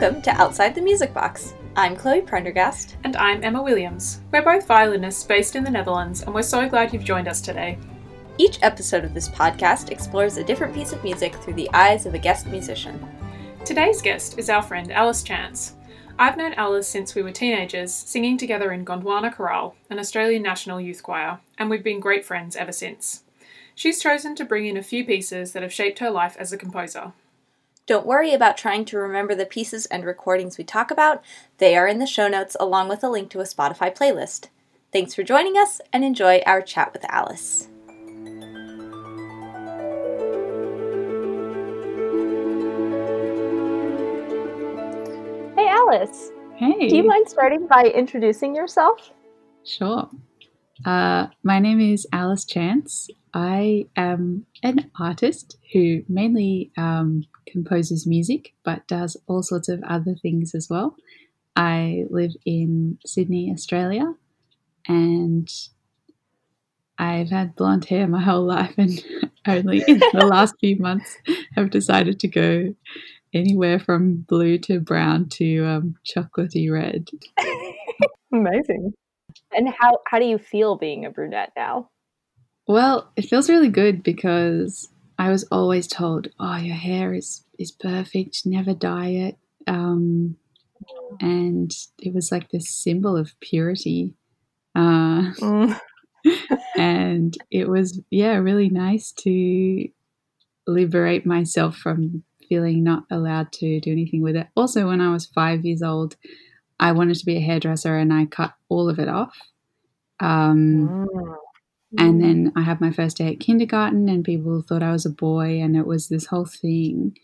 Welcome to Outside the Music Box. I'm Chloe Prendergast. And I'm Emma Williams. We're both violinists based in the Netherlands, and we're so glad you've joined us today. Each episode of this podcast explores a different piece of music through the eyes of a guest musician. Today's guest is our friend Alice Chance. I've known Alice since we were teenagers, singing together in Gondwana Chorale, an Australian national youth choir, and we've been great friends ever since. She's chosen to bring in a few pieces that have shaped her life as a composer. Don't worry about trying to remember the pieces and recordings we talk about, they are in the show notes along with a link to a Spotify playlist. Thanks for joining us and enjoy our chat with Alice. Hey, Alice. Hey. Do you mind starting by introducing yourself? Sure. Uh, my name is Alice Chance. I am an artist who mainly um, composes music but does all sorts of other things as well. I live in Sydney, Australia, and I've had blonde hair my whole life and only in the last few months have decided to go anywhere from blue to brown to um, chocolatey red. Amazing. And how, how do you feel being a brunette now? Well, it feels really good because I was always told, "Oh, your hair is is perfect. Never dye it." Um, and it was like this symbol of purity. Uh, mm. and it was, yeah, really nice to liberate myself from feeling not allowed to do anything with it. Also, when I was five years old, I wanted to be a hairdresser and I cut all of it off. Um, mm. And then I had my first day at kindergarten, and people thought I was a boy, and it was this whole thing.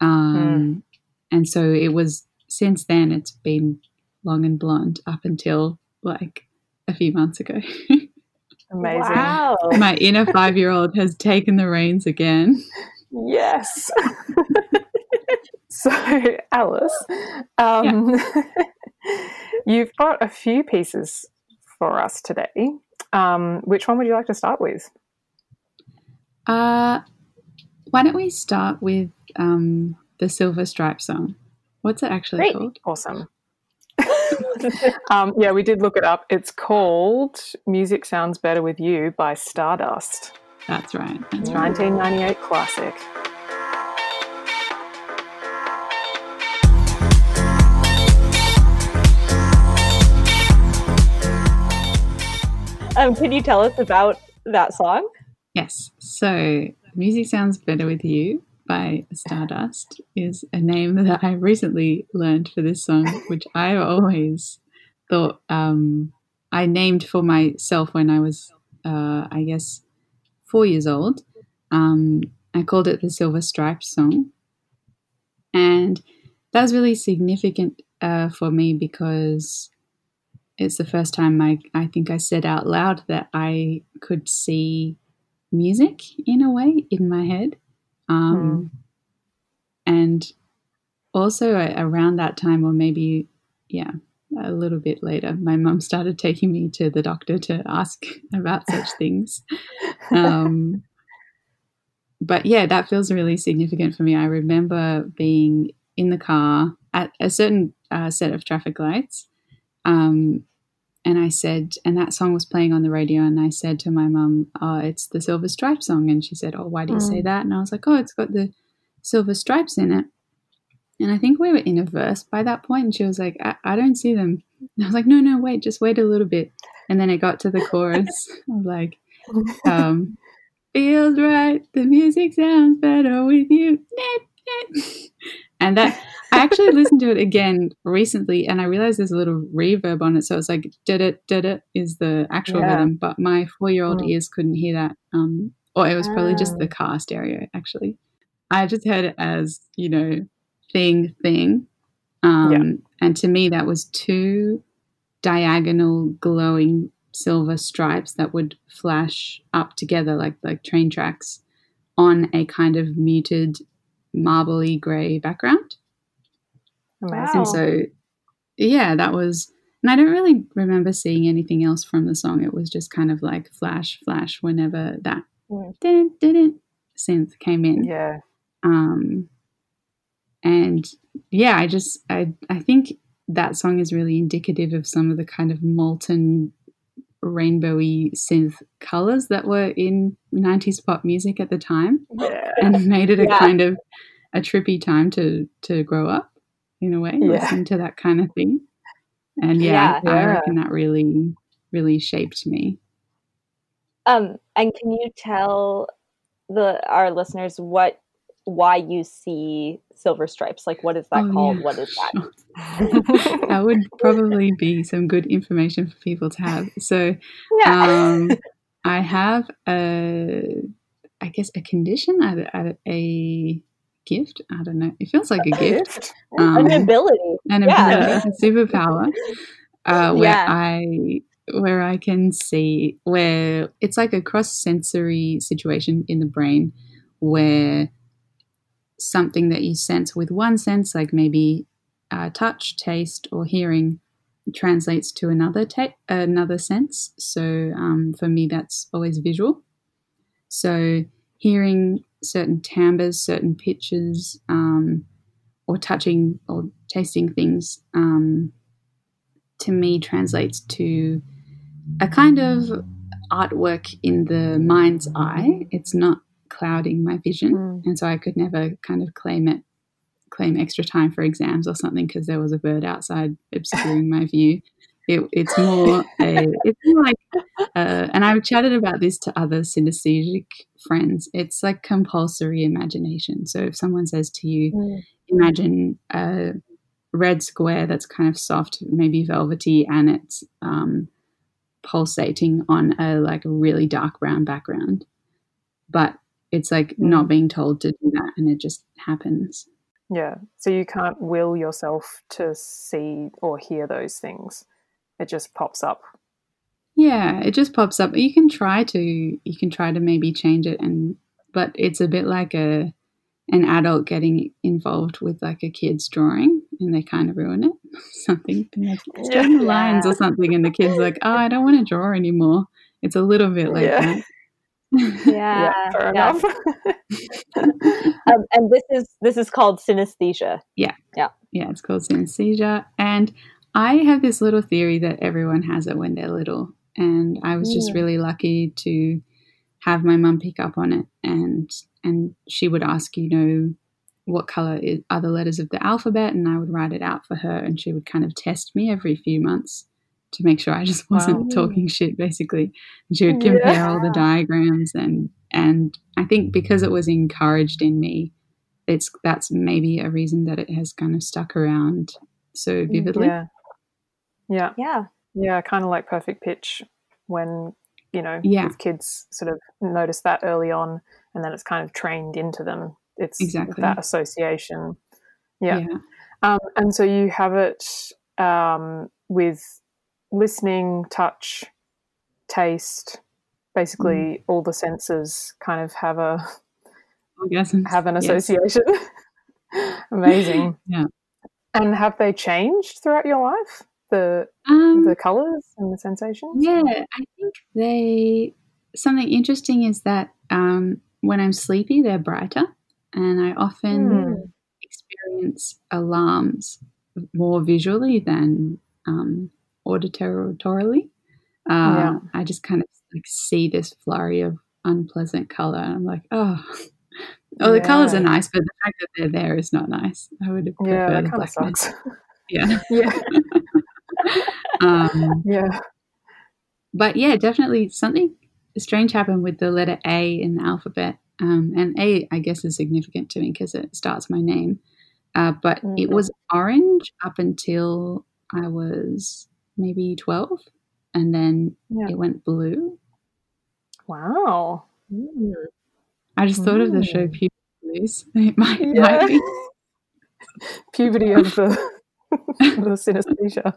Um, mm. And so it was since then, it's been long and blonde up until like a few months ago. Amazing. Wow. My inner five year old has taken the reins again. Yes. so, Alice, um, yeah. you've got a few pieces for us today. Um, which one would you like to start with? Uh, why don't we start with um, the Silver Stripe song? What's it actually Great. called? Awesome. um, yeah, we did look it up. It's called Music Sounds Better With You by Stardust. That's right. That's 1998 right. classic. Um, can you tell us about that song? Yes. So, Music Sounds Better With You by Stardust is a name that I recently learned for this song, which I always thought um, I named for myself when I was, uh, I guess, four years old. Um, I called it the Silver Stripes song. And that was really significant uh, for me because it's the first time I, I think I said out loud that I could see music in a way in my head. Um, mm. And also around that time, or maybe, yeah, a little bit later, my mum started taking me to the doctor to ask about such things. Um, but yeah, that feels really significant for me. I remember being in the car at a certain uh, set of traffic lights um, and I said, and that song was playing on the radio, and I said to my mum, "Oh, it's the Silver Stripes song." And she said, "Oh, why do you mm. say that?" And I was like, "Oh, it's got the silver stripes in it." And I think we were in a verse by that point, and she was like, I, I don't see them." And I was like, "No, no, wait, just wait a little bit." And then it got to the chorus. I was like, um, "Feels right, the music sounds better with you." and that I actually listened to it again recently, and I realized there's a little reverb on it. So it's like did it did it is the actual yeah. rhythm, but my four year old mm. ears couldn't hear that. Um, or it was probably just the ah. car stereo. Actually, I just heard it as you know thing thing, um, yeah. and to me that was two diagonal glowing silver stripes that would flash up together like like train tracks on a kind of muted marbly grey background. Amazing. And so, yeah, that was, and I don't really remember seeing anything else from the song. It was just kind of like flash, flash whenever that mm. didn't, didn't synth came in. Yeah. Um, and yeah, I just I I think that song is really indicative of some of the kind of molten rainbowy synth colors that were in 90s pop music at the time Yeah. and made it a Yeah. kind of a trippy time to to grow up in a way Yeah. listen to that kind of thing and yeah, Yeah. I, reckon that really really shaped me Um, and can you tell the our listeners what why you see silver stripes? Like, what is that Oh, called? yeah. What is that? That would probably be some good information for people to have so Yeah. um, I have a, I guess a condition, a, a, a gift. I don't know. It feels like a gift, um, An ability. an yeah. ability, a superpower, uh, where Yeah. I where I can see where it's like a cross sensory situation in the brain where something that you sense with one sense, like maybe uh, touch, taste, or hearing, translates to another another sense. So um, for me, that's always visual. So hearing certain timbres, certain pitches, um, or touching or tasting things, um, to me translates to a kind of artwork in the mind's eye. It's not clouding my vision, Mm. and so I could never kind of claim it, claim extra time for exams or something because there was a bird outside obscuring my view. It, it's more a, it's more like, uh, and I've chatted about this to other synesthetic friends. It's like compulsory imagination. So if someone says to you, Mm. imagine a red square that's kind of soft, maybe velvety, and it's um, pulsating on a like a really dark brown background. But it's like hmm. not being told to do that, and it just happens. Yeah. So you can't will yourself to see or hear those things. It just pops up. Yeah, it just pops up. You can try to you can try to maybe change it, and but it's a bit like a an adult getting involved with like a kid's drawing, and they kind of ruin it. something like straighten the lines or something, and the kid's like, "Oh, I don't want to draw anymore." It's a little bit like Yeah. that. Yeah. yeah, fair yeah. enough. Um, and this is this is called synesthesia. Yeah, yeah, yeah. it's called synesthesia. And I have this little theory that everyone has it when they're little. And I was just Mm. really lucky to have my mum pick up on it. And and she would ask, you know, what color is, are the letters of the alphabet? And I would write it out for her. And she would kind of test me every few months to make sure I just wasn't Wow. talking shit, basically. And she would compare Yeah. all the diagrams. And, and I think because it was encouraged in me, it's that's maybe a reason that it has kind of stuck around so vividly. yeah. Yeah. Yeah. Yeah. Kind of like perfect pitch when, you know, Yeah. if kids sort of notice that early on and then it's kind of trained into them. It's Exactly. that association. Yeah. yeah. Um, and so you have it um, with listening, touch, taste, basically Mm. all the senses kind of have a have an Yes. association. Amazing. Yeah. And have they changed throughout your life? The Um, the colours and the sensations? yeah, I think they. Something interesting is that um, when I'm sleepy, they're brighter, and I often Hmm. experience alarms more visually than um, auditorily. Uh, Yeah. I just kind of like see this flurry of unpleasant color, and I'm like, oh. Oh, the colors are nice, but the fact that they're there is not nice. I would prefer Yeah, that kind of sucks. Yeah. yeah. Um, Yeah. but yeah, definitely something strange happened with the letter A in the alphabet. Um, and A, I guess, is significant to me because it starts my name. Uh, but it Mhm. was orange up until I was maybe 12. And then Yeah. it went blue. Wow. Mm. I just thought of the show Mm. Puberty Blues. It might, Yeah. might be. Puberty of the the synesthesia.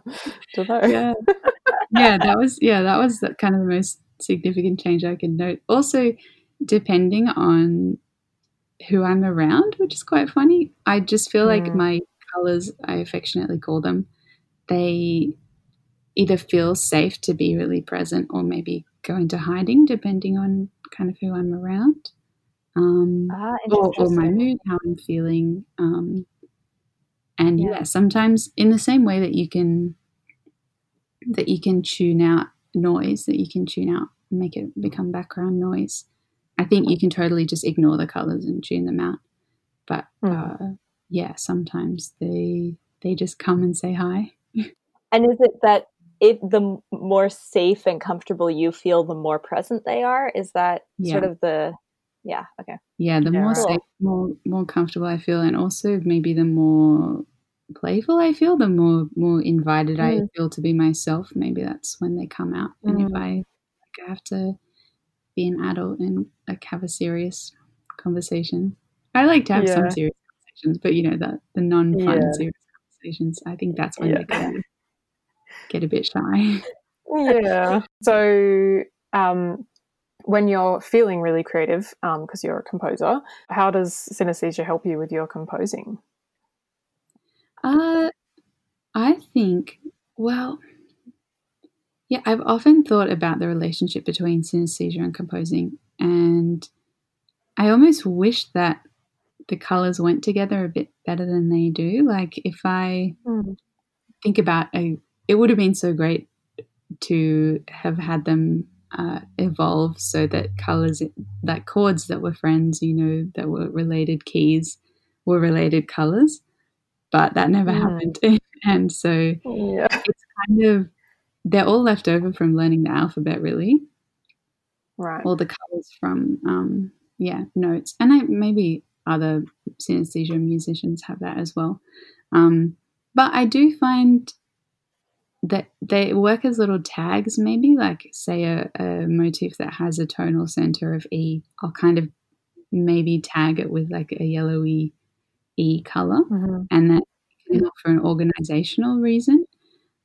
Yeah yeah that was yeah that was the, kind of the most significant change i can note also depending on who i'm around which is quite funny i just feel like Mm. my colors i affectionately call them they either feel safe to be really present or maybe go into hiding depending on kind of who i'm around um, Ah, or, or my mood how i'm feeling um, and Yeah. yeah. sometimes in the same way that you can that you can tune out noise that you can tune out make it become background noise i think you can totally just ignore the colors and tune them out but Mm. uh, yeah sometimes they they just come and say hi And is it that it the more safe and comfortable you feel, the more present they are? Is that sort of the yeah, okay. yeah the Yeah, more right. safe more more comfortable i feel and also maybe the more playful i feel the more more invited i Mm. feel to be myself maybe that's when they come out and if Mm. i like i have to be an adult and like have a serious conversation i like to have Yeah. some serious conversations but you know the the non-fun Yeah. serious conversations i think that's when Yeah. they come of get a bit shy yeah. So, um, when you're feeling really creative, because you're a composer, how does synesthesia help you with your composing? Uh, I think, well, yeah, I've often thought about the relationship between synesthesia and composing, and I almost wish that the colors went together a bit better than they do. Like, if I think about a, it would have been so great to have had them uh, evolve so that colors, that chords that were friends, you know, that were related keys, were related colors, but that never Mm. happened. and so Yeah. it's kind of they're all left over from learning the alphabet, really, Right. all the colors from um, yeah notes, and I, maybe other synesthesia musicians have that as well. Um, but I do find that they work as little tags, maybe like say a, a motif that has a tonal center of E. I'll kind of maybe tag it with like a yellowy E color, Mhm. and that for an organizational reason.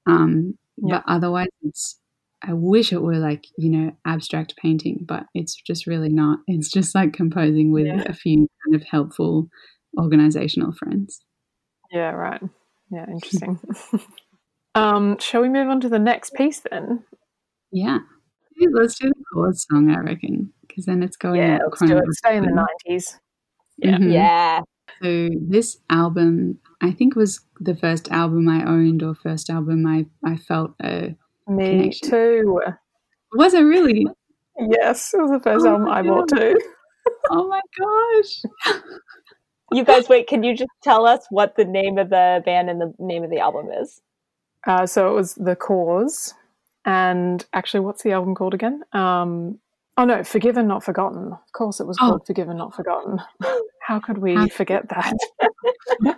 Um, Yeah. But otherwise, it's. I wish it were like you know abstract painting, but it's just really not. It's just like composing with Yeah. a few kind of helpful organizational friends. Yeah, right. Yeah, interesting. um, shall we move on to the next piece then? Yeah, Yeah, let's do the chord song. I reckon because then it's going. yeah, let's do it. Stay in the 90s. Yeah. Mhm. Yeah. So this album, I think, was the first album I owned or first album I I felt a. Me Connection. too. Was it really? Yes, it was the first Oh album I bought too. Oh my gosh! You guys wait, can you just tell us what the name of the band and the name of the album is? Uh, so it was The Corrs. And actually, what's the album called again? Um, oh, no, Forgiven, Not Forgotten. Of course, it was Oh. called Forgiven, Not Forgotten. How could we How- forget that?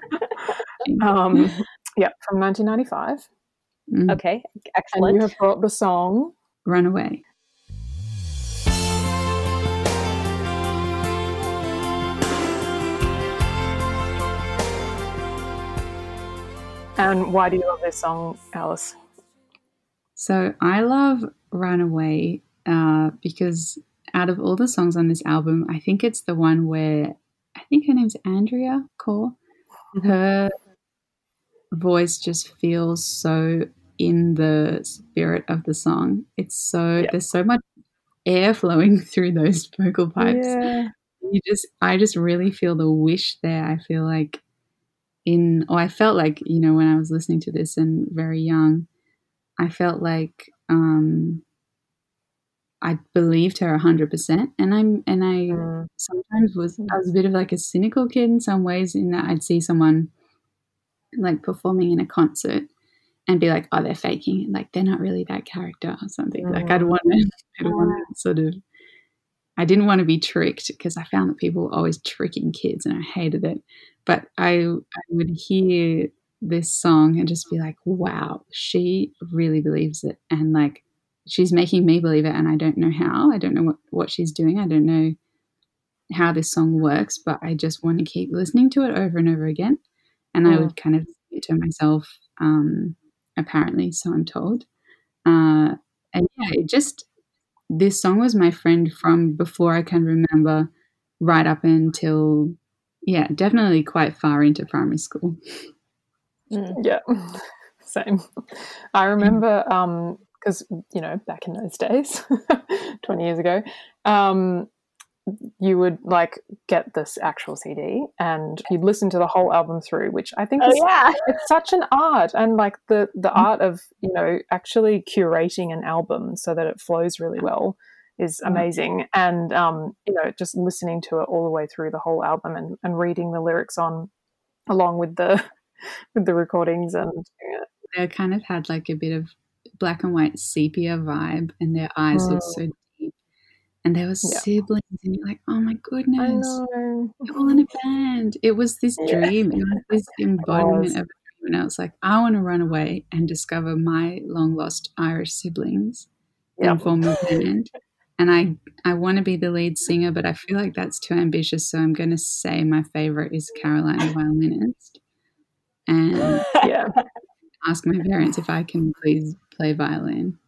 um, yeah, from 1995. Mm, Okay, And you have brought the song. Runaway. And why do you love this song, Alice? So I love Runaway uh, because out of all the songs on this album, I think it's the one where I think her name's Andrea Corr. Her voice just feels so in the spirit of the song. It's so Yeah. there's so much air flowing through those vocal pipes. Yeah. you just i just really feel the wish there i feel like in or i felt like you know when i was listening to this and very young i felt like um i believed her 100% and i'm and i Mm. sometimes was i was a bit of like a cynical kid in some ways in that i'd see someone like performing in a concert and be like oh they're faking it. Like they're not really that character or something. Like i'd Mm. want to i'd want to sort of I didn't want to be tricked because I found that people were always tricking kids and I hated it. But I, I would hear this song and just be like, wow, she really believes it. And like, she's making me believe it. And I don't know how. I don't know what, what she's doing. I don't know how this song works, but I just want to keep listening to it over and over again. And I Mm. would kind of say it to myself, um, apparently, so I'm told. Uh, and yeah, it just, this song was my friend from before I can remember, right up until, yeah, definitely quite far into primary school. Mm. Yeah, same. I remember because you know back in those days, twenty years ago, um, you would like get this actual CD and you'd listen to the whole album through, which I think Oh is yeah. it's such an art and like the the Mm. art of you know actually curating an album so that it flows really well is amazing and um you know just listening to it all the way through the whole album and, and reading the lyrics on along with the with the recordings and yeah. They kind of had like a bit of black and white sepia vibe, and their eyes looked Mm. so deep. And there was Yeah. siblings, and you're like, oh my goodness, they're all in a band. It was this Yeah. dream. It was this embodiment was. of a dream. And I was like, I want to run away and discover my long lost Irish siblings Yep. and form a band. And I, I want to be the lead singer, but I feel like that's too ambitious. So I'm going to say my favorite is Caroline the Violinist. And yeah ask my parents if I can please play violin.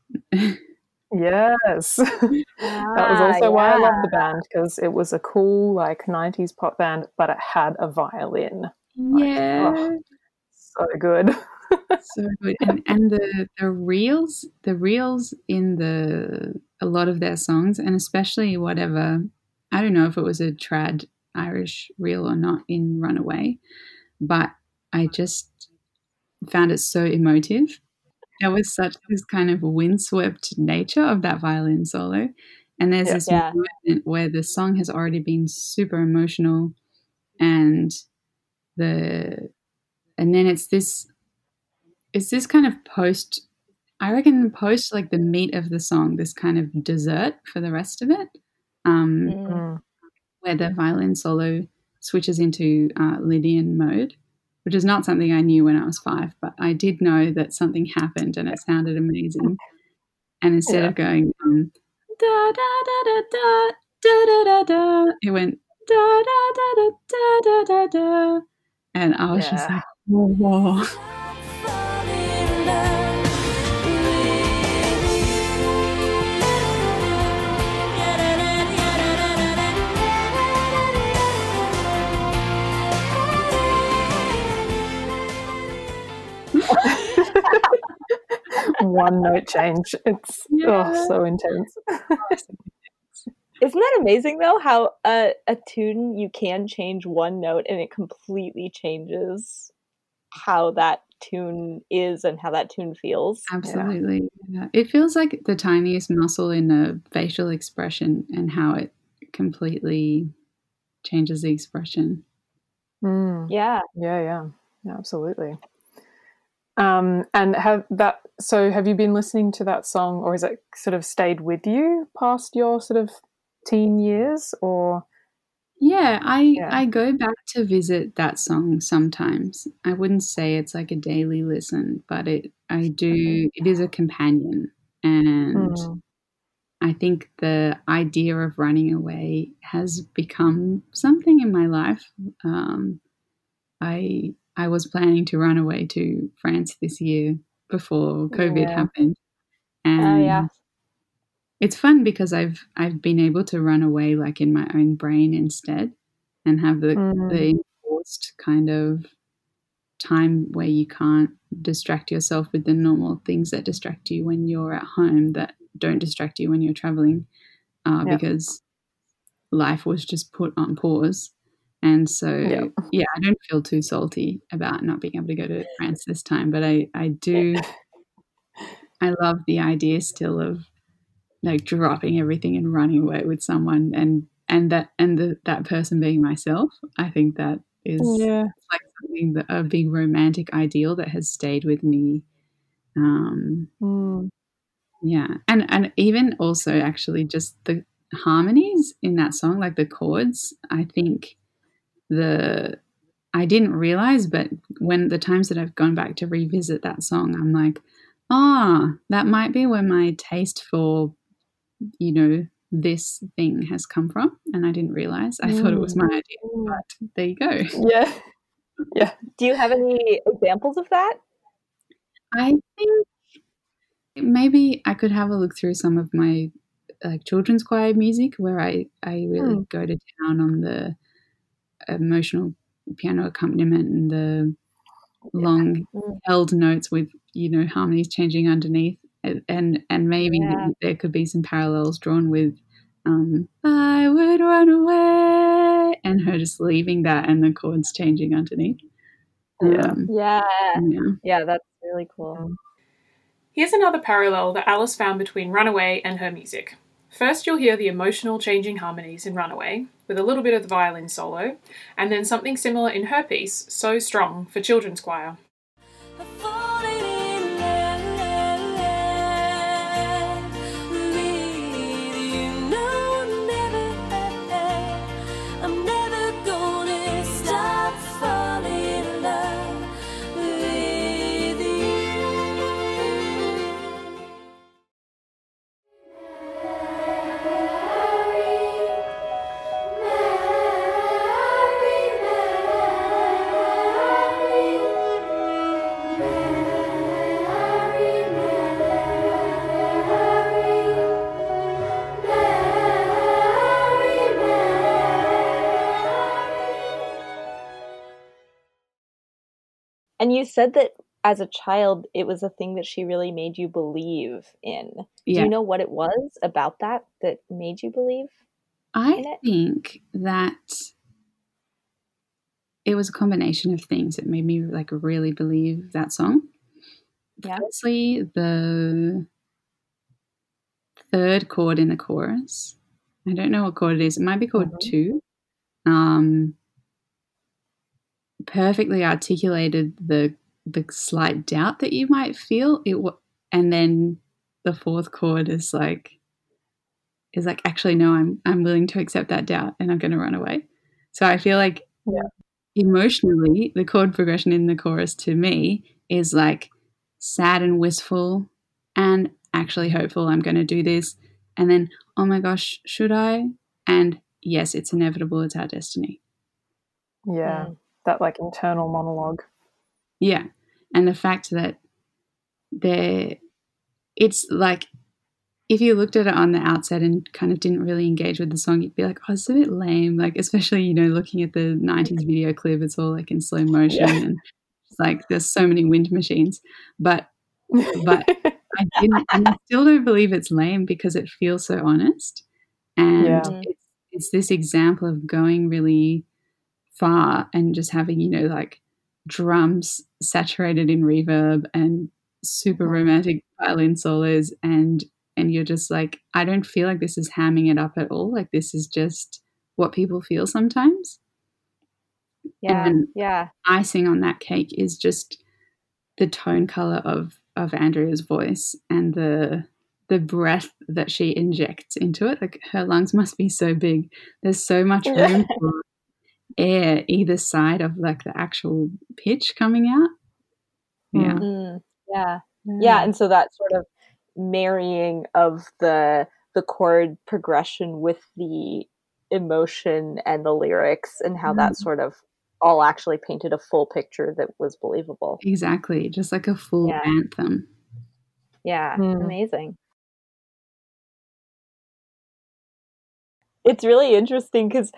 Yes that was ah, also why I love the band because it was a cool like 90s pop band but it had a violin oh, Yeah. oh. so good so good. And and the the reels, the reels in the a lot of their songs, and especially whatever I don't know if it was a trad Irish reel or not in Runaway, but I just found it so emotive. There was such this kind of windswept nature of that violin solo. And there's Yeah. this Yeah. moment where the song has already been super emotional and the and then it's this it's this kind of post I reckon post like the meat of the song, this kind of dessert for the rest of it. Um Mm. Where the violin solo switches into uh, Lydian mode, which is not something I knew when I was five, but I did know that something happened and it sounded amazing. And instead Yeah. of going um, da da da da da da da da da, it went da da da da da da da da, and I was just Yeah. like, whoa. One note change it's Yeah. oh so intense Isn't that amazing though? How a a tune you can change one note and it completely changes how that tune is and how that tune feels. Absolutely. Yeah. It feels like the tiniest muscle in a facial expression and how it completely changes the expression. Mm. Yeah. Yeah, yeah, yeah, absolutely. Um, and have that. So, have you been listening to that song, or has it sort of stayed with you past your sort of teen years? Or Yeah, I Yeah. I go back to visit that song sometimes. I wouldn't say it's like a daily listen, but it I do it is a companion and Mm. I think the idea of running away has become something in my life. Um, I I was planning to run away to France this year before COVID Yeah. happened, and Oh yeah. it's fun because I've I've been able to run away like in my own brain instead, and have the Mm. the enforced kind of time where you can't distract yourself with the normal things that distract you when you're at home that don't distract you when you're traveling uh, Yeah. because life was just put on pause and so Yeah. yeah i don't feel too salty about not being able to go to france this time but i i do i love the idea still of like dropping everything and running away with someone and and that and the, that person being myself i think that is yeah, like something that a big romantic ideal that has stayed with me um Mm. yeah and and even also actually just the harmonies in that song like the chords i think the i didn't realize but when the times that i've gone back to revisit that song i'm like ah that might be where my taste for you know this thing has come from and i didn't realize i thought it was my idea but there you go Yeah. yeah, Do you have any examples of that? I think maybe I could have a look through some of my like children's choir music where I I really Hmm. go to town on the emotional piano accompaniment and the long Mm. held notes with you know harmonies changing underneath and and, and maybe Yeah. there could be some parallels drawn with um, I would run away, and her just leaving that and the chords changing underneath. Yeah. Um, Yeah. yeah. Yeah, that's really cool. Here's another parallel that Alice found between Runaway and her music. First, you'll hear the emotional changing harmonies in Runaway, with a little bit of the violin solo, and then something similar in her piece, So Strong, for children's choir. And you said that as a child, it was a thing that she really made you believe in. Do you know what it was about that that made you believe? I think that it was a combination of things that made me like really believe that song. Yeah. Firstly, the third chord in the chorus. I don't know what chord it is. It might be chord Mhm. two. Um, perfectly articulated the the slight doubt that you might feel. It wa- and then the fourth chord is like is like actually no i'm i'm willing to accept that doubt and i'm going to run away so i feel like Yeah. emotionally the chord progression in the chorus to me is like sad and wistful and actually hopeful i'm going to do this and then oh my gosh should i and yes it's inevitable it's our destiny Yeah. Mm. That like internal monologue. Yeah. And the fact that there, it's like, if you looked at it on the outset and kind of didn't really engage with the song, you'd be like, oh, it's a bit lame. Like, especially, you know, looking at the 90s video clip, it's all like in slow motion Yeah. and it's like there's so many wind machines. But But- I didn't, and I still don't believe it's lame because it feels so honest. And Yeah. it's, it's this example of going really far and just having, you know, like drums saturated in reverb and super romantic violin solos and and you're just like I don't feel like this is hamming it up at all like this is just what people feel sometimes Yeah. And- yeah. icing on that cake is just the tone color of of Andrea's voice and the the breath that she injects into it. Like her lungs must be so big. There's so much room for air either side of like the actual pitch coming out. Yeah. Mm, yeah. yeah and so that sort of marrying of the the chord progression with the emotion and the lyrics and how that Mm. sort of all actually painted a full picture that was believable Exactly. Just like a full Yeah. anthem. yeah Mm. amazing it's really interesting because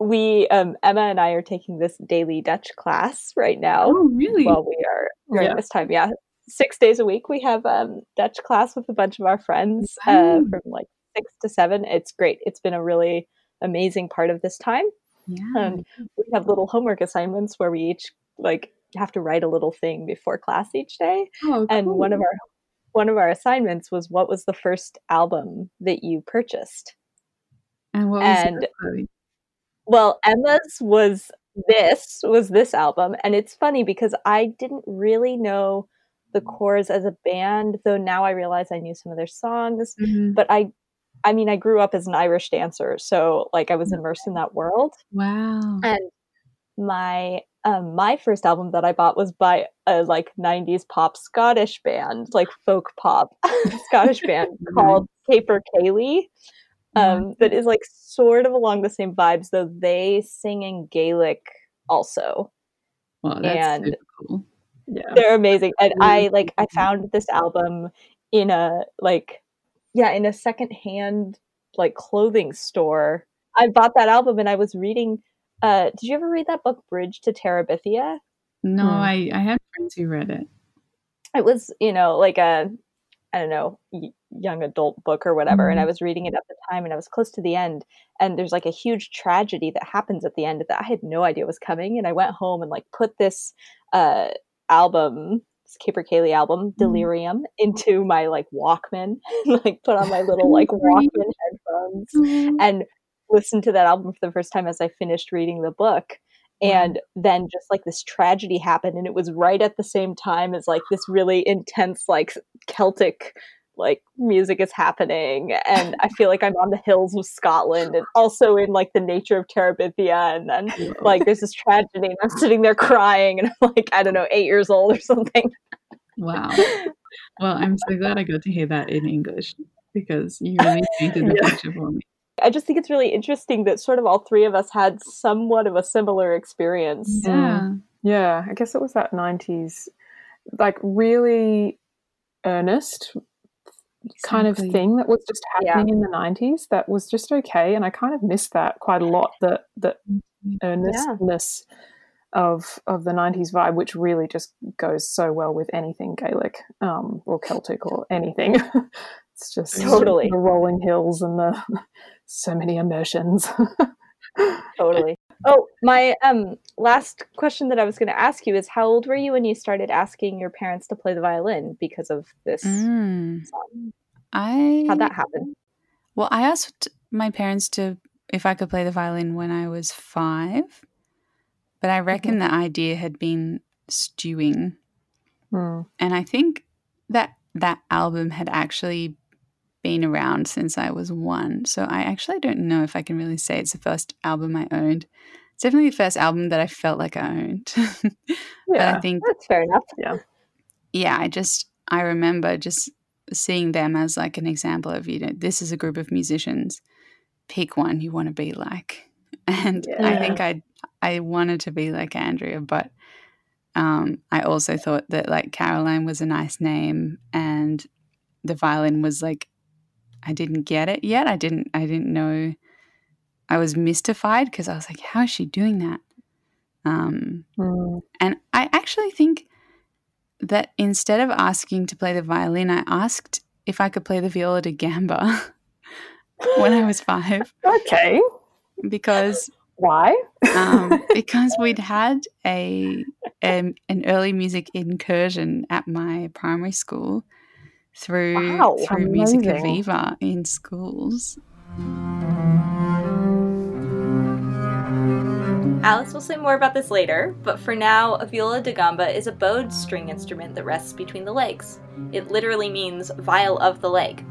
we um emma and i are taking this daily dutch class right now Oh, really? while we are during Yeah. this time. Yeah, six days a week we have um, Dutch class with a bunch of our friends uh, from like six to seven. It's great. It's been a really amazing part of this time. yeah. And we have little homework assignments where we each like have to write a little thing before class each day. oh, cool. And one of our one of our assignments was what was the first album that you purchased? and what was and-? Well, Emma's was this was this album, and it's funny because I didn't really know the Corrs as a band, though now I realize I knew some of their songs. Mhm. But I, I mean, I grew up as an Irish dancer, so like I was immersed in that world. Wow. And my um, my first album that I bought was by a like '90s pop Scottish band, like folk pop Scottish band called Caper Kaylee um, that is like sort of along the same vibes, though they sing in Gaelic also. Well, that's and- super cool. Yeah. They're amazing. And I like I found this album in a like yeah, in a secondhand like clothing store. I bought that album and I was reading uh did you ever read that book Bridge to Terabithia? No, Hmm. I, I had friends who read it. It was, you know, like a I don't know, young adult book or whatever. And I mm-hmm. was reading it at the time and I was close to the end. And there's like a huge tragedy that happens at the end that I had no idea was coming. And I went home and like put this uh, album, this Capercaillie album, mm-hmm. Delirium, into my like Walkman, like put on my little like Walkman headphones mm-hmm. and listened to that album for the first time as I finished reading the book. And then just like this tragedy happened, and it was right at the same time as like this really intense, like Celtic like music is happening. And I feel like I'm on the hills of Scotland and also in like the nature of Terabithia. And then like there's this tragedy, and I'm sitting there crying, and I'm like, I don't know, eight years old or something. Wow. Well, I'm so glad I got to hear that in English because you really painted the Yeah. picture for me. I just think it's really interesting that sort of all three of us had somewhat of a similar experience. Yeah. Yeah, I guess it was that 90s, like really earnest kind of thing that was just Yeah. happening in the 90s that was just okay. And I kind of missed that quite a lot, that, that earnestness of of the 90s vibe, which really just goes so well with anything Gaelic um, or Celtic or anything. it's just Totally. the rolling hills and the so many emotions. Totally. Oh, my um last question that I was going to ask you is how old were you when you started asking your parents to play the violin because of this Mm. song? I How'd that happen? Well, I asked my parents to if I could play the violin when I was five, but I reckon the idea had been stewing, Hmm. and I think that that album had actually been around since I was one. So I actually don't know if I can really say it's the first album I owned. It's definitely the first album that I felt like I owned. but I Yeah. think That's fair enough. yeah, Yeah, I just I remember just seeing them as like an example of you know this is a group of musicians. Pick one you want to be like, and I think I I wanted to be like Andrea, but um, I also thought that like Caroline was a nice name, and the violin was like I didn't get it yet. I didn't I didn't know. I was mystified because I was like, how is she doing that? Um, Hmm. and I actually think that instead of asking to play the violin, I asked if I could play the viola da gamba when I was five Okay. because Why? um, because we'd had a, um an early music incursion at my primary school through Wow. through Musica Viva in schools. Alice will say more about this later, but for now, a viola da gamba is a bowed string instrument that rests between the legs. It literally means viol of the leg.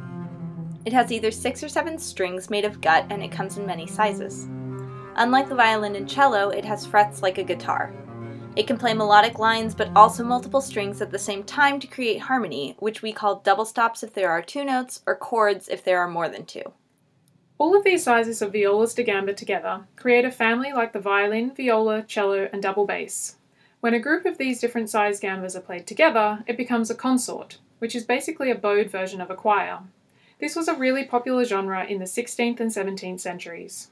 It has either six or seven strings made of gut and it comes in many sizes. Unlike the violin and cello, it has frets like a guitar. It can play melodic lines but also multiple strings at the same time to create harmony, which we call double stops if there are two notes or chords if there are more than two. All of these sizes of violas da gamba together create a family like the violin, viola, cello, and double bass. When a group of these different sized gambas are played together, it becomes a consort, which is basically a bowed version of a choir. This was a really popular genre in the 16th and 17th centuries.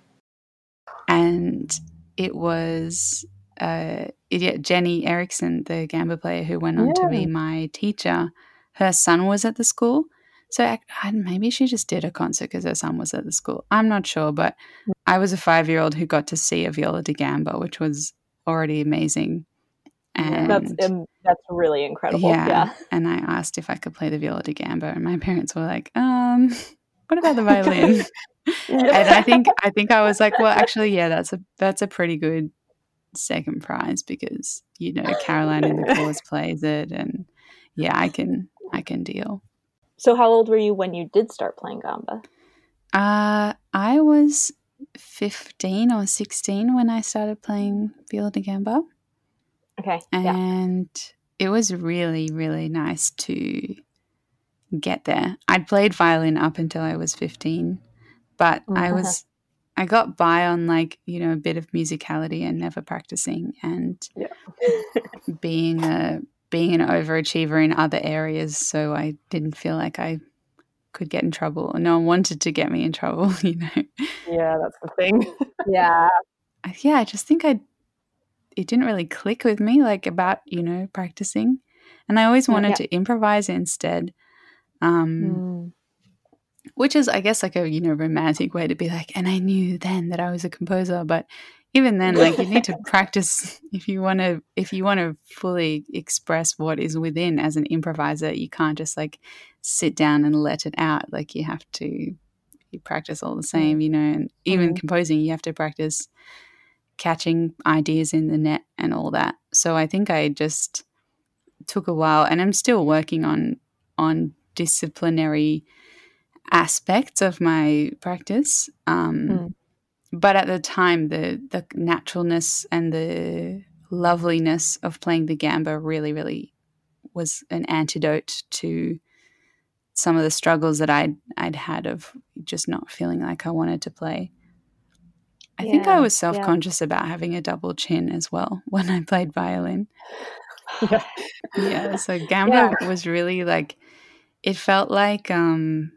and it was uh, yeah, Jenny Eriksson, the gamba player who went on to be my teacher. Her son was at the school, so maybe she just did a concert because her son was at the school. I'm not sure, but I was a five year old who got to see a viola da gamba, which was already amazing. And That's um, that's really incredible. yeah, Yeah. and I asked if I could play the viola da gamba, and my parents were like, um. What about the violin? and I think I think I was like, well, actually, yeah, that's a that's a pretty good second prize because you know Caroline in the Corrs plays it, and yeah, I can I can deal. So how old were you when you did start playing gamba? Uh, I was fifteen or sixteen when I started playing viola da gamba, Okay. Yeah. and it was really really nice to get there. I'd played violin up until I was fifteen, but I Mhm. was I got by on like you know a bit of musicality and never practicing and Yeah. being a being an overachiever in other areas so I didn't feel like I could get in trouble no one wanted to get me in trouble you know Yeah, that's the thing. Yeah. I- yeah I just think I it didn't really click with me like about you know practicing and I always wanted Yeah. to improvise instead Um, Mm. Which is i guess like a you know romantic way to be like and i knew then that i was a composer but even then like you need to practice if you want to if you want to fully express what is within as an improviser you can't just like sit down and let it out. Like you have to you practice all the same you know and even Mm. composing you have to practice catching ideas in the net and all that. So i think i just took a while and i'm still working on on disciplinary aspects of my practice. Um, Mm. But at the time, the the naturalness and the loveliness of playing the gamba really, really was an antidote to some of the struggles that I'd I'd had of just not feeling like I wanted to play. I think I was self conscious about having a double chin as well when I played violin Yeah. yeah so gamba was really like it felt like um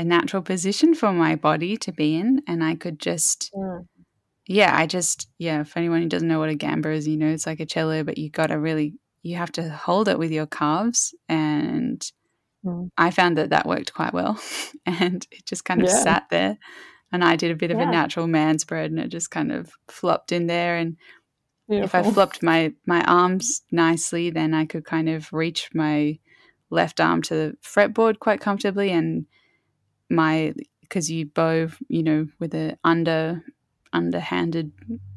a natural position for my body to be in and i could just Mm. yeah i just yeah for anyone who doesn't know what a gamba is you know it's like a cello but you gotta really you have to hold it with your calves and Mm. i found that that worked quite well and it just kind of Yeah. sat there and i did a bit of Yeah. a natural man spread and it just kind of flopped in there and if I flopped my my arms nicely, then I could kind of reach my left arm to the fretboard quite comfortably, and my because you bow, you know, with a under underhanded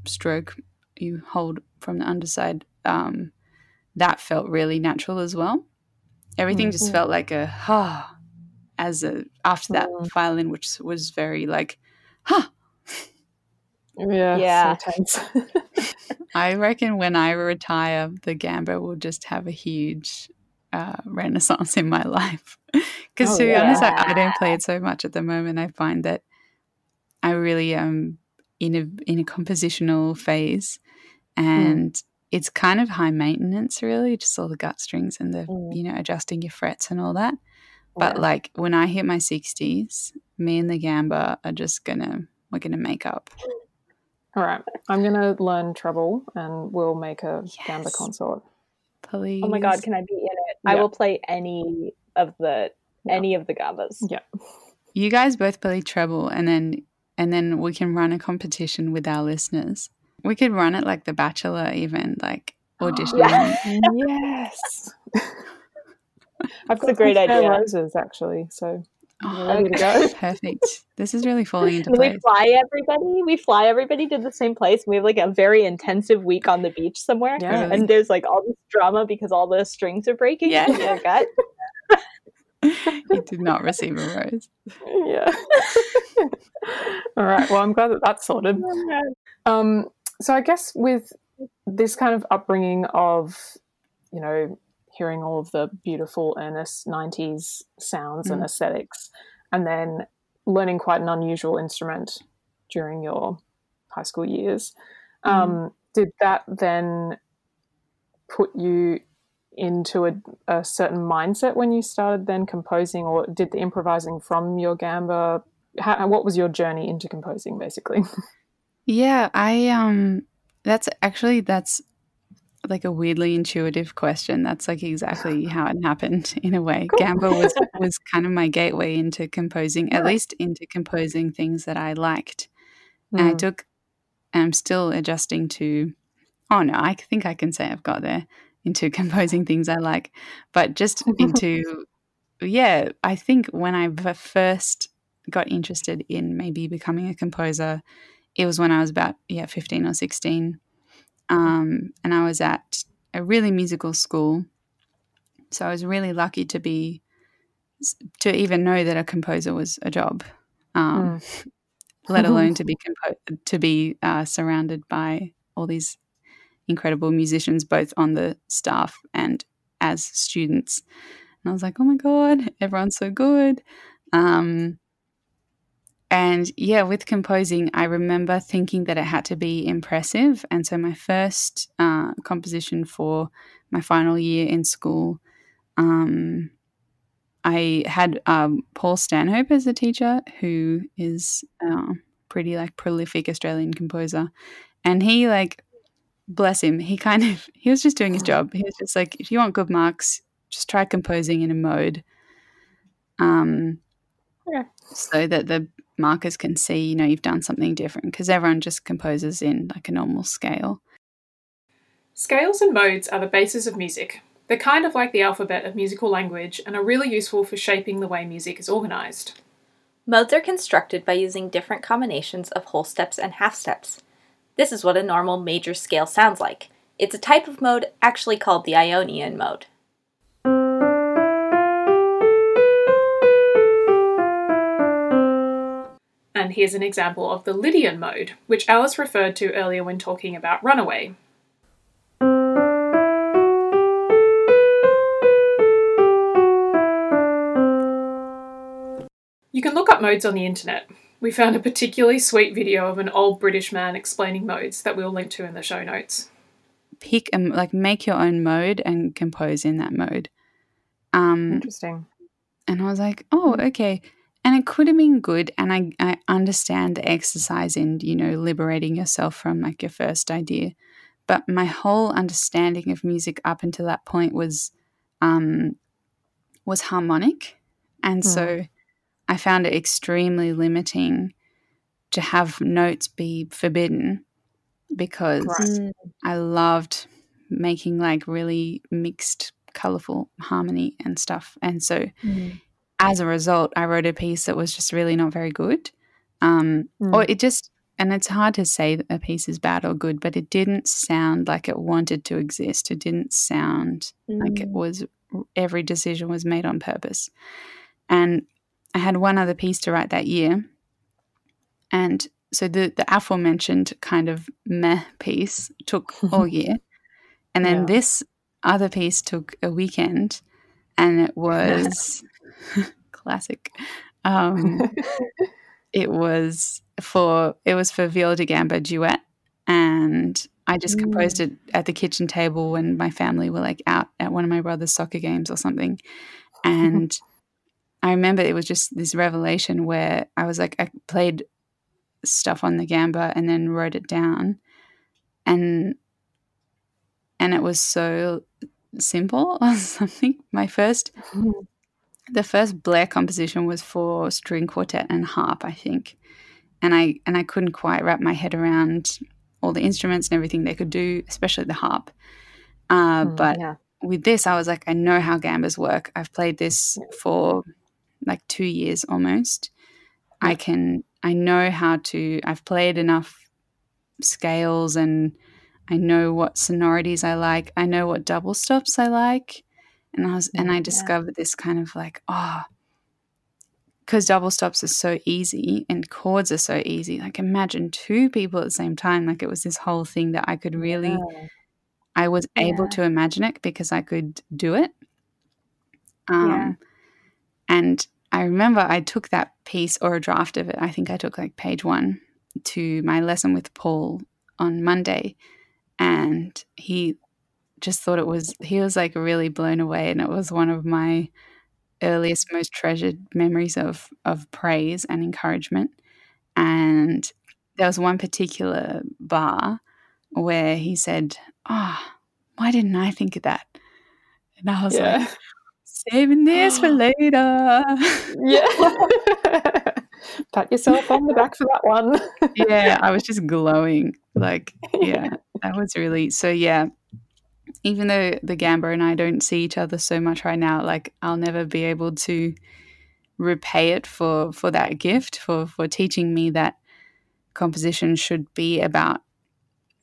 stroke, you hold from the underside. Um, that felt really natural as well. Everything just Mhm. felt like a ha as a after that Mm. violin, which was very like ha. yeah. Yeah. So tense. I reckon when I retire, the gamba will just have a huge uh, renaissance in my life. Because Oh, to be honest, I. I don't play it so much at the moment. I find that I really am in a in a compositional phase, and it's kind of high maintenance, really, just all the gut strings and the Mm. you know adjusting your frets and all that. But Yeah. like when I hit my sixties, me and the gamba are just gonna we're gonna make up. All right. I'm going to learn treble and we'll make a gamba consort. Please. Oh my god, can I be in it? I will play any of the Yeah. any of the gambas. Yeah. you guys both play treble and then and then we can run a competition with our listeners we could run it like the bachelor even like audition Yeah. yes. I've It's a great idea. roses actually, so Oh, we're ready to go. perfect this is really falling into And we fly everybody. We fly everybody to the same place. We have like a very intensive week on the beach somewhere, Yeah. And there's like all this drama because all the strings are breaking. Yeah. in your gut. you did not receive a rose yeah. All right. Well, I'm glad that that's sorted. Um, so I guess with this kind of upbringing of, you know, hearing all of the beautiful, earnest '90s sounds and Mm. aesthetics, and then learning quite an unusual instrument during your high school years, um, did that then put you into a, a certain mindset when you started then composing, or did the improvising from your gamba? How, what was your journey into composing, basically? yeah i um that's actually that's like a weirdly intuitive question that's like exactly how it happened in a way Cool. gamba was was kind of my gateway into composing at least into composing things that i liked And I Mm. took, I'm still adjusting to, oh no, I think I can say I've got there into composing things I like, but just into, yeah, I think when I first got interested in maybe becoming a composer, it was when I was about, yeah, 15 or 16. Um, and I was at a really musical school. So I was really lucky to be, to even know that a composer was a job. Um, let alone to be compo- to be uh, surrounded by all these incredible musicians, both on the staff and as students. And I was like, oh my god, everyone's so good. Um, and yeah, with composing, I remember thinking that it had to be impressive. And so my first uh, composition for my final year in school, um, I had um, Paul Stanhope as a teacher, who is uh, pretty like prolific Australian composer, and he like, bless him, he kind of he was just doing his job. He was just like, if you want good marks, just try composing in a mode. um, Okay. so that the markers can see, you know, you've done something different because everyone just composes in like a normal scale. Scales and modes are the basis of music. They're kind of like the alphabet of musical language and are really useful for shaping the way music is organised. Modes are constructed by using different combinations of whole steps and half steps. This is what a normal major scale sounds like. It's a type of mode actually called the Ionian mode. And here's an example of the Lydian mode, which Alice referred to earlier when talking about Runaway. You can look up modes on the internet. We found a particularly sweet video of an old British man explaining modes that we'll link to in the show notes. Pick and like make your own mode and compose in that mode. Um, Interesting. and I was like, oh, okay. And it could have been good. And I, I understand the exercise in, you know, liberating yourself from like your first idea. But my whole understanding of music up until that point was um, was harmonic. And so hmm. I found it extremely limiting to have notes be forbidden because Right. Mm. I loved making like really mixed, colorful harmony and stuff. And so hmm. As a result, I wrote a piece that was just really not very good. Um, Mm. Or it just, and it's hard to say that a piece is bad or good, but it didn't sound like it wanted to exist. It didn't sound like it was, every decision was made on purpose. And I had one other piece to write that year. And so the, the aforementioned kind of meh piece took all year. And then Yeah. this other piece took a weekend and it was classic. Um, it was for it was for Viola da Gamba duet, and I just composed it at the kitchen table when my family were like out at one of my brother's soccer games or something, and I remember it was just this revelation where I was like I played stuff on the gamba and then wrote it down, and and it was so simple or something. My first the first Blair composition was for string quartet and harp, I think, and I and I couldn't quite wrap my head around all the instruments and everything they could do, especially the harp. Uh, Mm, but yeah. with this, I was like, I know how gambas work. I've played this for like two years almost. I can, I know how to. I've played enough scales and I know what sonorities I like. I know what double stops I like. And I was, and I discovered this kind of like, oh, because double stops are so easy and chords are so easy. Like imagine two people at the same time. Like it was this whole thing that I could really, Yeah. I was able Yeah. to imagine it because I could do it. Um, Yeah. And I remember I took that piece or a draft of it. I think I took like page one to my lesson with Paul on Monday. And he just thought it was, he was like really blown away. And it was one of my earliest, most treasured memories of, of praise and encouragement. And there was one particular bar where he said, Oh, why didn't I think of that? And I was yeah. like, saving this for later. yeah. Pat yourself on the back for that one. yeah, I was just glowing. Like, yeah, that was really so. Yeah, even though the Gamba and I don't see each other so much right now, like I'll never be able to repay it for for that gift for for teaching me that composition should be about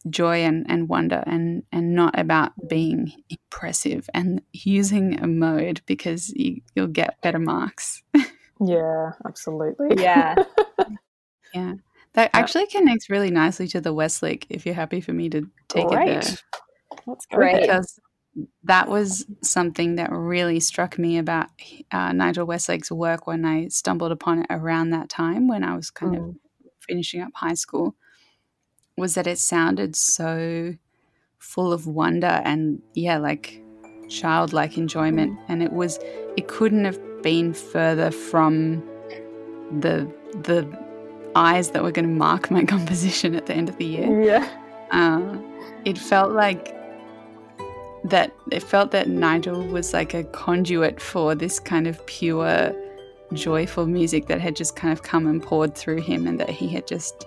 joy and, and wonder and and not about being impressive and using a mode because you, you'll get better marks. Yeah, absolutely. Yeah. Yeah. That actually connects really nicely to the Westlake if you're happy for me to take it there. Great. Great. Because that was something that really struck me about uh, Nigel Westlake's work when I stumbled upon it around that time when I was kind of Mm. finishing up high school was that it sounded so full of wonder and yeah like childlike enjoyment and it was it couldn't have been further from the the eyes that were going to mark my composition at the end of the year Yeah. uh, it felt like that it felt that Nigel was like a conduit for this kind of pure joyful music that had just kind of come and poured through him and that he had just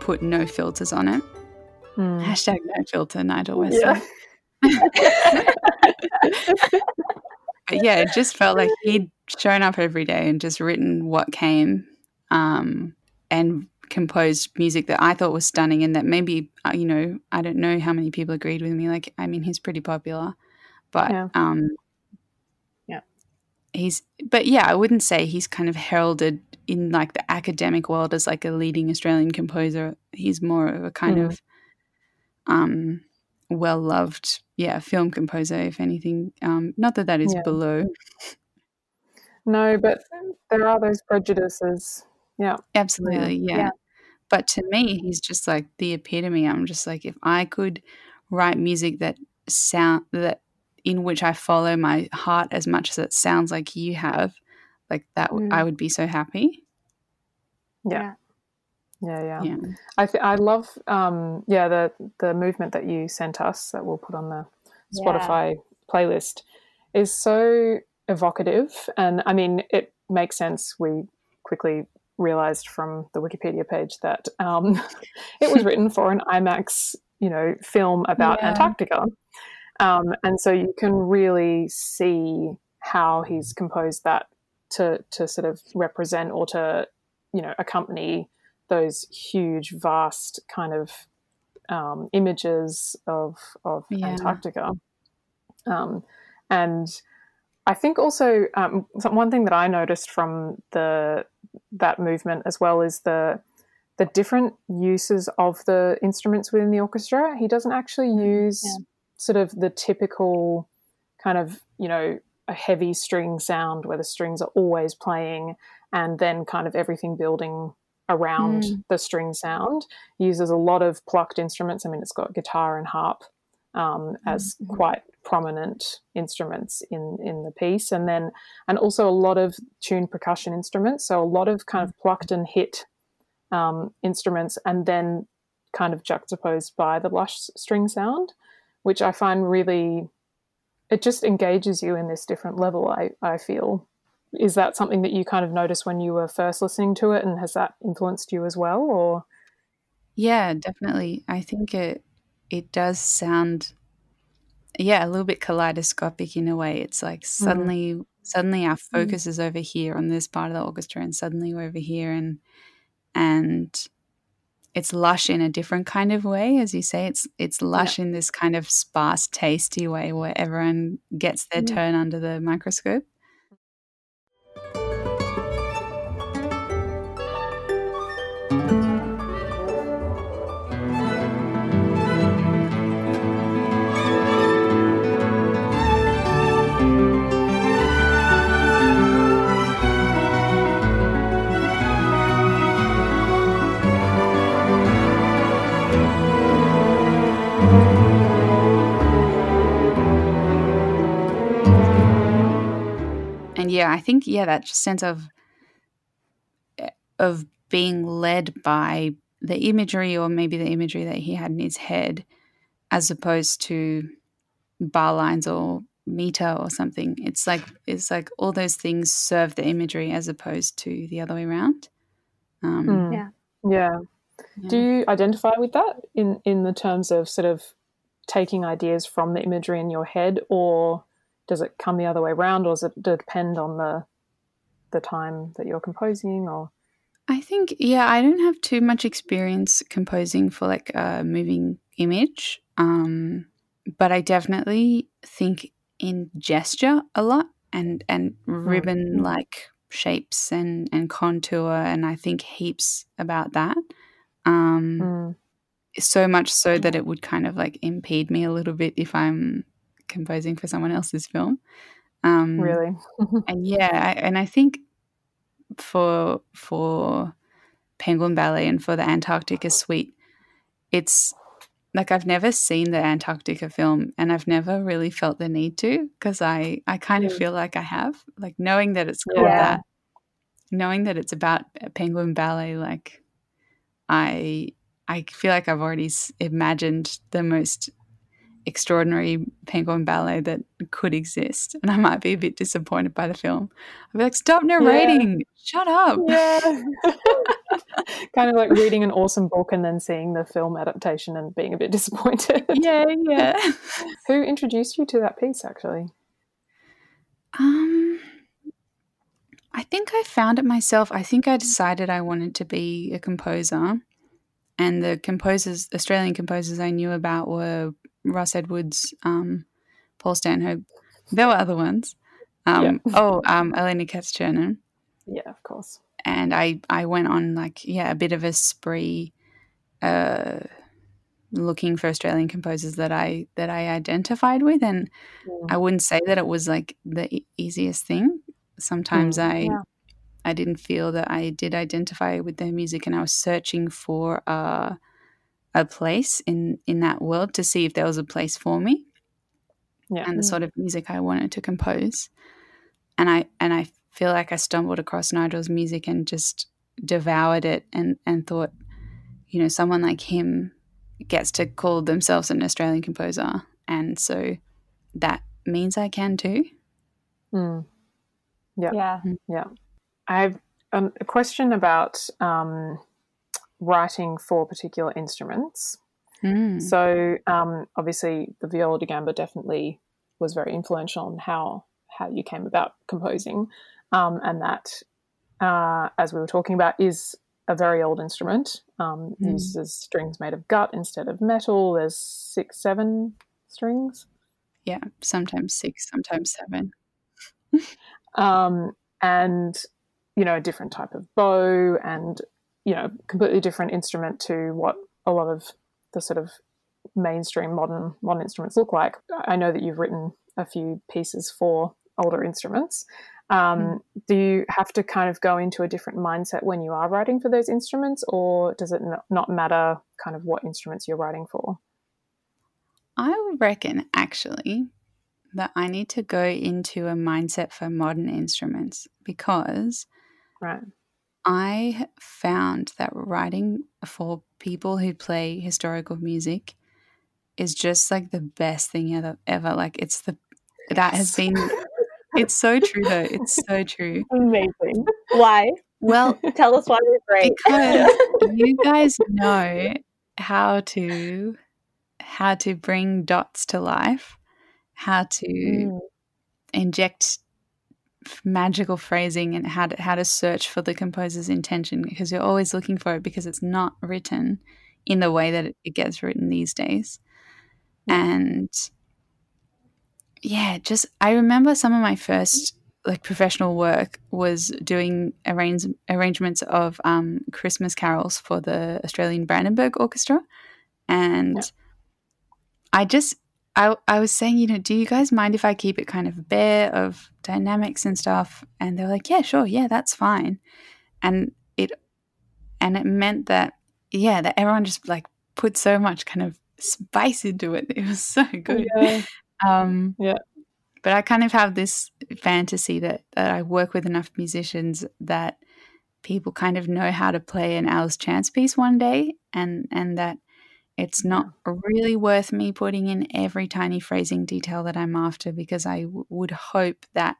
put no filters on it. Mm. Hashtag no filter, Nigel Westlake. Yeah. but yeah, it just felt like he'd shown up every day and just written what came um, and composed music that I thought was stunning and that maybe, uh, you know, I don't know how many people agreed with me. Like, I mean, he's pretty popular, but Yeah. um, Yeah. he's, but yeah, I wouldn't say he's kind of heralded in like the academic world as like a leading Australian composer. He's more of a kind Mm. of um, well loved, yeah, film composer, if anything. Um, not that that is Yeah. below No, but there are those prejudices. Yeah. Absolutely, yeah. Yeah. But to me, he's just like the epitome. I'm just like, if I could write music that sound that in which I follow my heart as much as it sounds like you have, like that, w I Mm. would be so happy. Yeah. Yeah. Yeah. Yeah, I th- I love um yeah the the movement that you sent us that we'll put on the Yeah. Spotify playlist is so evocative and I mean it makes sense we quickly realized from the Wikipedia page that um it was written for an IMAX you know film about Yeah. Antarctica um and so you can really see how he's composed that to to sort of represent or to you know accompany those huge, vast kind of um, images of of Yeah. Antarctica. Um, and I think also um, one thing that I noticed from the that movement as well is the the different uses of the instruments within the orchestra. He doesn't actually mm-hmm. use yeah. sort of the typical kind of you know a heavy string sound where the strings are always playing and then kind of everything building around mm. the string sound. He uses a lot of plucked instruments. I mean, it's got guitar and harp um, as quite prominent instruments in in the piece, and then and also a lot of tuned percussion instruments. So a lot of kind of plucked and hit um, instruments, and then kind of juxtaposed by the lush string sound, which I find really it just engages you in this different level. I I feel is that something that you kind of noticed when you were first listening to it and has that influenced you as well or yeah, definitely. I think it it does sound, yeah, a little bit kaleidoscopic in a way. It's like hmm. suddenly, suddenly our hmm. focus is over here on this part of the orchestra, and suddenly we're over here, and and it's lush in a different kind of way, as you say. It's it's lush in this kind of sparse, tasty way where everyone gets their hmm. turn under the microscope. And yeah i think yeah that just sense of eh, of being led by the imagery or maybe the imagery that he had in his head as opposed to bar lines or meter or something it's like it's like all those things serve the imagery as opposed to the other way around um, Mm. Yeah. yeah yeah. do you identify with that in in the terms of sort of taking ideas from the imagery in your head or does it come the other way around or does it depend on the the time that you're composing or I think, yeah, I don't have too much experience composing for like a moving image, um, but I definitely think in gesture a lot and and ribbon like shapes and and contour, and I think heaps about that. Um, Mm. so much so that it would kind of like impede me a little bit if I'm composing for someone else's film. Um, really and yeah, I, and I think for for Penguin Ballet and for the Antarctica Suite, it's like I've never seen the Antarctica film, and I've never really felt the need to because I I kind of Mm. feel like I have, like knowing that it's called Yeah. that, knowing that it's about Penguin Ballet, like I I feel like I've already s- imagined the most extraordinary penguin ballet that could exist, and I might be a bit disappointed by the film. I'd be like, "Stop narrating! Shut up!" Yeah. kind of like reading an awesome book and then seeing the film adaptation and being a bit disappointed. yeah, yeah. Who introduced you to that piece, actually? Um, I think I found it myself. I think I decided I wanted to be a composer, and the composers, Australian composers I knew about were Ross Edwards, um, Paul Stanhope. There were other ones. Um, Oh, um, Elena Katz-Chernin. Yeah, of course. and I I went on like yeah a bit of a spree, uh, looking for Australian composers that I that I identified with, and Mm. I wouldn't say that it was like the e- easiest thing. Sometimes I Yeah. I didn't feel that I did identify with their music, and I was searching for uh, a place in in that world to see if there was a place for me Yeah. and the sort of music I wanted to compose. And I and I feel like I stumbled across Nigel's music and just devoured it and and thought, you know, someone like him gets to call themselves an Australian composer, and so that means I can too. Mm. Yeah. yeah I have um, a question about um, writing for particular instruments. Mm. So um, obviously, the viola da gamba definitely was very influential on how how you came about composing, um, and that, uh, as we were talking about, is a very old instrument. Um, Mm. Uses strings made of gut instead of metal. There's six, seven strings, Yeah, sometimes six, sometimes seven. um, and you know, a different type of bow, and you know, completely different instrument to what a lot of the sort of mainstream modern modern instruments look like. I know that you've written a few pieces for older instruments. Um, Do you have to kind of go into a different mindset when you are writing for those instruments, or does it not matter kind of what instruments you're writing for? I reckon actually that I need to go into a mindset for modern instruments because Right. I found that writing for people who play historical music is just like the best thing ever. ever. Like it's the that has been. It's so true though. It's so true. Amazing. Why? Well, Tell us why we're great. because you guys know how to how to bring dots to life, how to Mm. inject magical phrasing and how to, how to search for the composer's intention because you're always looking for it because it's not written in the way that it, gets written these days. And yeah, just I remember some of my first like professional work was doing arrange, arrangements of um, Christmas carols for the Australian Brandenburg Orchestra, and Yeah. I just I I was saying, you know, do you guys mind if I keep it kind of bare of dynamics and stuff? And they're like, yeah, sure, yeah, that's fine, and it and it meant that yeah, that everyone just like put so much kind of spice into it. It was so good. Yeah. Um, Yeah. But I kind of have this fantasy that, that I work with enough musicians that people kind of know how to play an Alice Chance piece one day, and and that it's not really worth me putting in every tiny phrasing detail that I'm after because I w- would hope that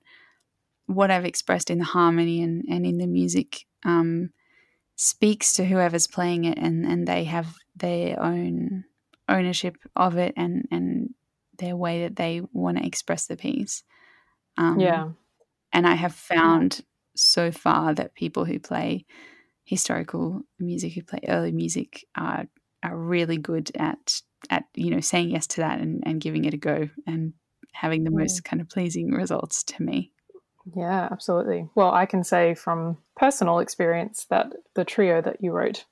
what I've expressed in the harmony and, and in the music um, speaks to whoever's playing it and, and they have their own ownership of it and, and their way that they want to express the piece. Um, Yeah. And I have found so far that people who play historical music, who play early music, are are really good at at you know saying yes to that and, and giving it a go and having the Mm. most kind of pleasing results to me. Yeah, absolutely. Well, I can say from personal experience that the trio that you wrote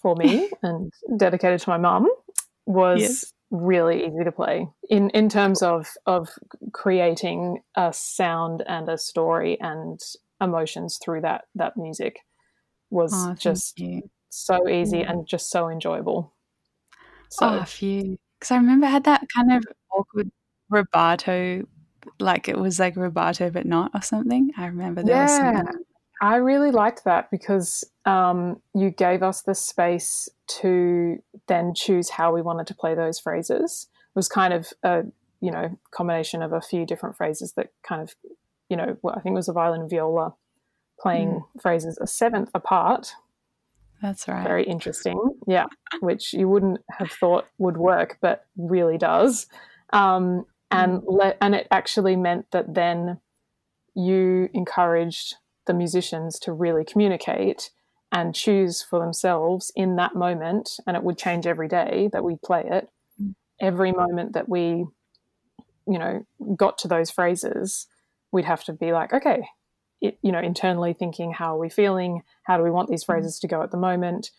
for me and dedicated to my mum was Yes. really easy to play in in terms of of creating a sound and a story and emotions through that that music was Oh, just you. So easy Mm. and just so enjoyable. So oh, phew. Because I remember I had that kind of awkward rubato, like it was like rubato but not or something. I remember there was Yeah. something I really liked that because um, you gave us the space to then choose how we wanted to play those phrases. It was kind of a you know combination of a few different phrases that kind of you know I think it was a violin and viola playing phrases a seventh apart. That's right. Very interesting, yeah, which you wouldn't have thought would work, but really does. Um, and le- and it actually meant that then you encouraged the musicians to really communicate and choose for themselves in that moment and it would change every day that we play it every moment that we you know got to those phrases we'd have to be like okay you know internally thinking how are we feeling? How do we want these mm. phrases to go at the moment?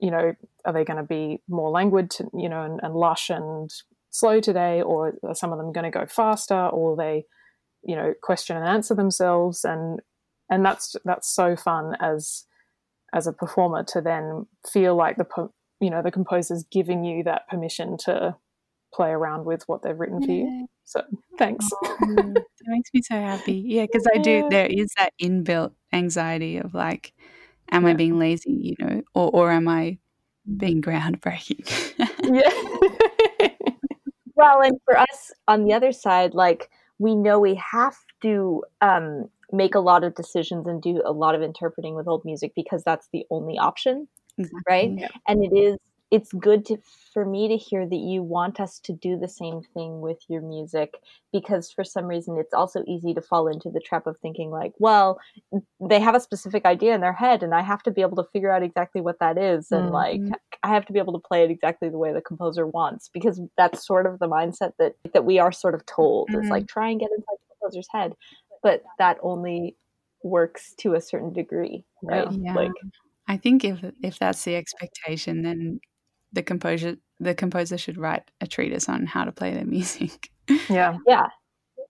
You know are they going to be more languid to, you know and, and lush and slow today or are some of them going to go faster or are they you know question and answer themselves? And and that's that's so fun as as a performer to then feel like the you know the composer's giving you that permission to play around with what they've written for you so thanks it makes me so happy. Yeah, because I do. There is that inbuilt anxiety of like, am I being lazy? You know, or or am I being groundbreaking? yeah Well, and for us on the other side, like we know we have to um, make a lot of decisions and do a lot of interpreting with old music because that's the only option, Exactly. right? Yeah. And it is it's good to for me to hear that you want us to do the same thing with your music because for some reason it's also easy to fall into the trap of thinking like well they have a specific idea in their head and i have to be able to figure out exactly what that is and Mhm. like i have to be able to play it exactly the way the composer wants because that's sort of the mindset that that we are sort of told is Mhm. like try and get inside the composer's head but that only works to a certain degree right Yeah. like I think if if that's the expectation, then the composer the composer should write a treatise on how to play their music. yeah Yeah.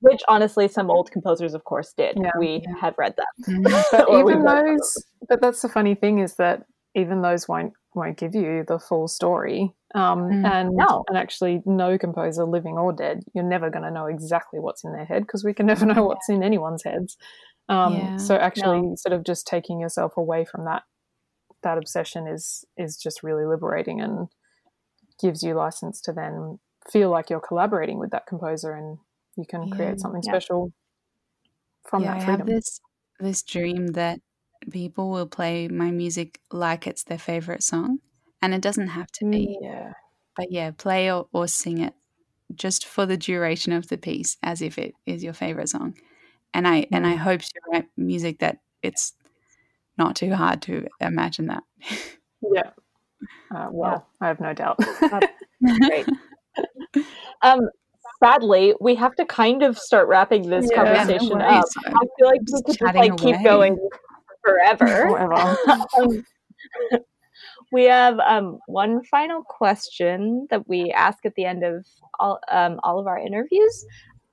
Which honestly, some old composers, of course, did. Yeah. we Yeah. have read them. but Or we even those but that's the funny thing is that even those won't won't give you the full story um, Mm. and No. and actually no composer living or dead you're never going to know exactly what's in their head because we can never know what's in anyone's heads um, Yeah. so actually sort of just taking yourself away from that that obsession is is just really liberating and gives you license to then feel like you're collaborating with that composer and you can Yeah. create something Yeah. special from yeah, that I have this this dream that people will play my music like it's their favorite song, and it doesn't have to be. Mm, yeah But yeah, play or, or sing it just for the duration of the piece, as if it is your favorite song. And I and I mm. hope to write music that it's not too hard to imagine that. Yeah. Uh, well, I have no doubt. Great. um, sadly, we have to kind of start wrapping this Yeah, conversation worries. up. I feel like we Just could just like keep going forever. Whatever. um, we have um, one final question that we ask at the end of all, um, all of our interviews.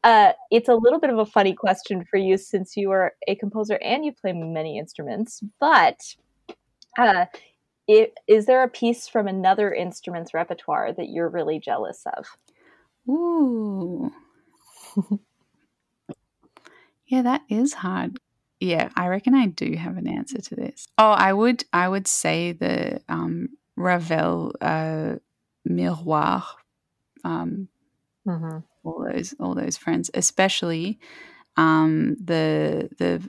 Uh, it's a little bit of a funny question for you since you are a composer and you play many instruments. But uh, it, is there a piece from another instrument's repertoire that you're really jealous of? Ooh. yeah, that is hard. Yeah, I reckon I do have an answer to this. Oh, I would I would say the um Ravel uh Miroir um hmm all those all those friends, especially um the the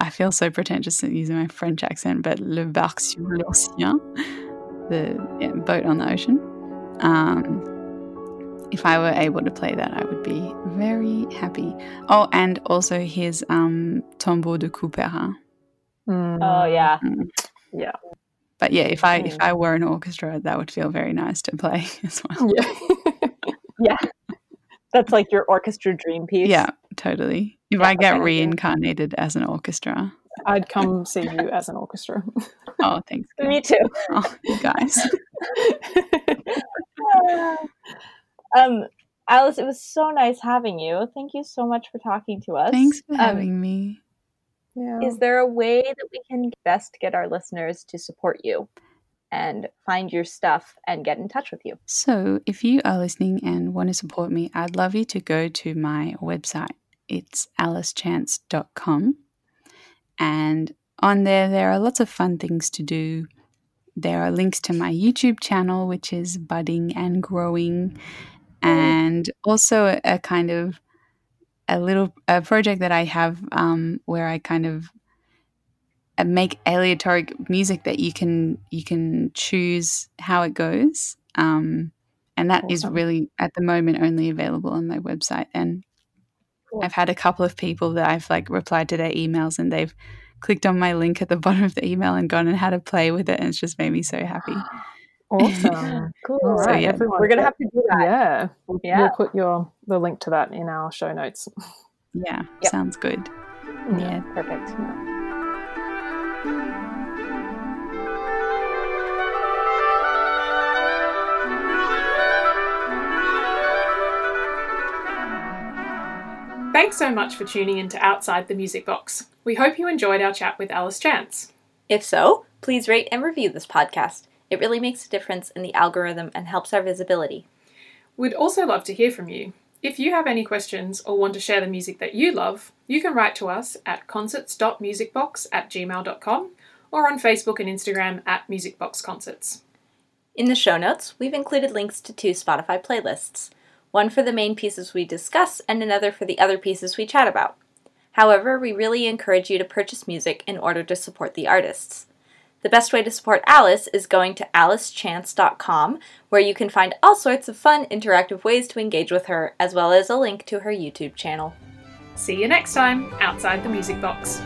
I feel so pretentious using my French accent, but Le Barque sur l'Océan, the yeah, boat on the ocean. Um, if I were able to play that, I would be very happy. Oh, and also his um, Tombeau de Couperin. Oh yeah, Yeah. But yeah, if I if Mm. I were an orchestra, that would feel very nice to play as well. Yeah, Yeah. That's like your orchestra dream piece. Yeah, totally. If Yeah, I get reincarnated as an orchestra, I'd come see you as an orchestra. oh, thanks, guys. me too. Oh, you guys. um, Alice, it was so nice having you. Thank you so much for talking to us. Thanks for Um, having me. yeah. Is there a way that we can best get our listeners to support you and find your stuff and get in touch with you? So, if you are listening and want to support me, I'd love you to go to my website. It's alicechance.com. And on there, there are lots of fun things to do. There are links to my YouTube channel, which is Budding and Growing, and also a, kind of a little a project that I have um, where I kind of make aleatoric music that you can you can choose how it goes, um, and that is Awesome. really at the moment only available on my website. And Cool. I've had a couple of people that I've like replied to their emails and they've clicked on my link at the bottom of the email and gone and had a play with it, and it's just made me so happy. Awesome. Cool. All So, yeah. everyone. We're gonna have to do that. Yeah. We'll, Yeah. we'll put your the link to that in our show notes. Yeah, Yep. sounds good. Yeah, Perfect. Thanks so much for tuning in to Outside the Music Box. We hope you enjoyed our chat with Alice Chance. If so, please rate and review this podcast. It really makes a difference in the algorithm and helps our visibility. We'd also love to hear from you. If you have any questions or want to share the music that you love, you can write to us at concerts.musicbox at gmail.com or on Facebook and Instagram at musicboxconcerts. In the show notes, we've included links to two Spotify playlists one for the main pieces we discuss, and another for the other pieces we chat about. However, we really encourage you to purchase music in order to support the artists. The best way to support Alice is going to alicechance.com, where you can find all sorts of fun, interactive ways to engage with her, as well as a link to her YouTube channel. See you next time, Outside the Music Box.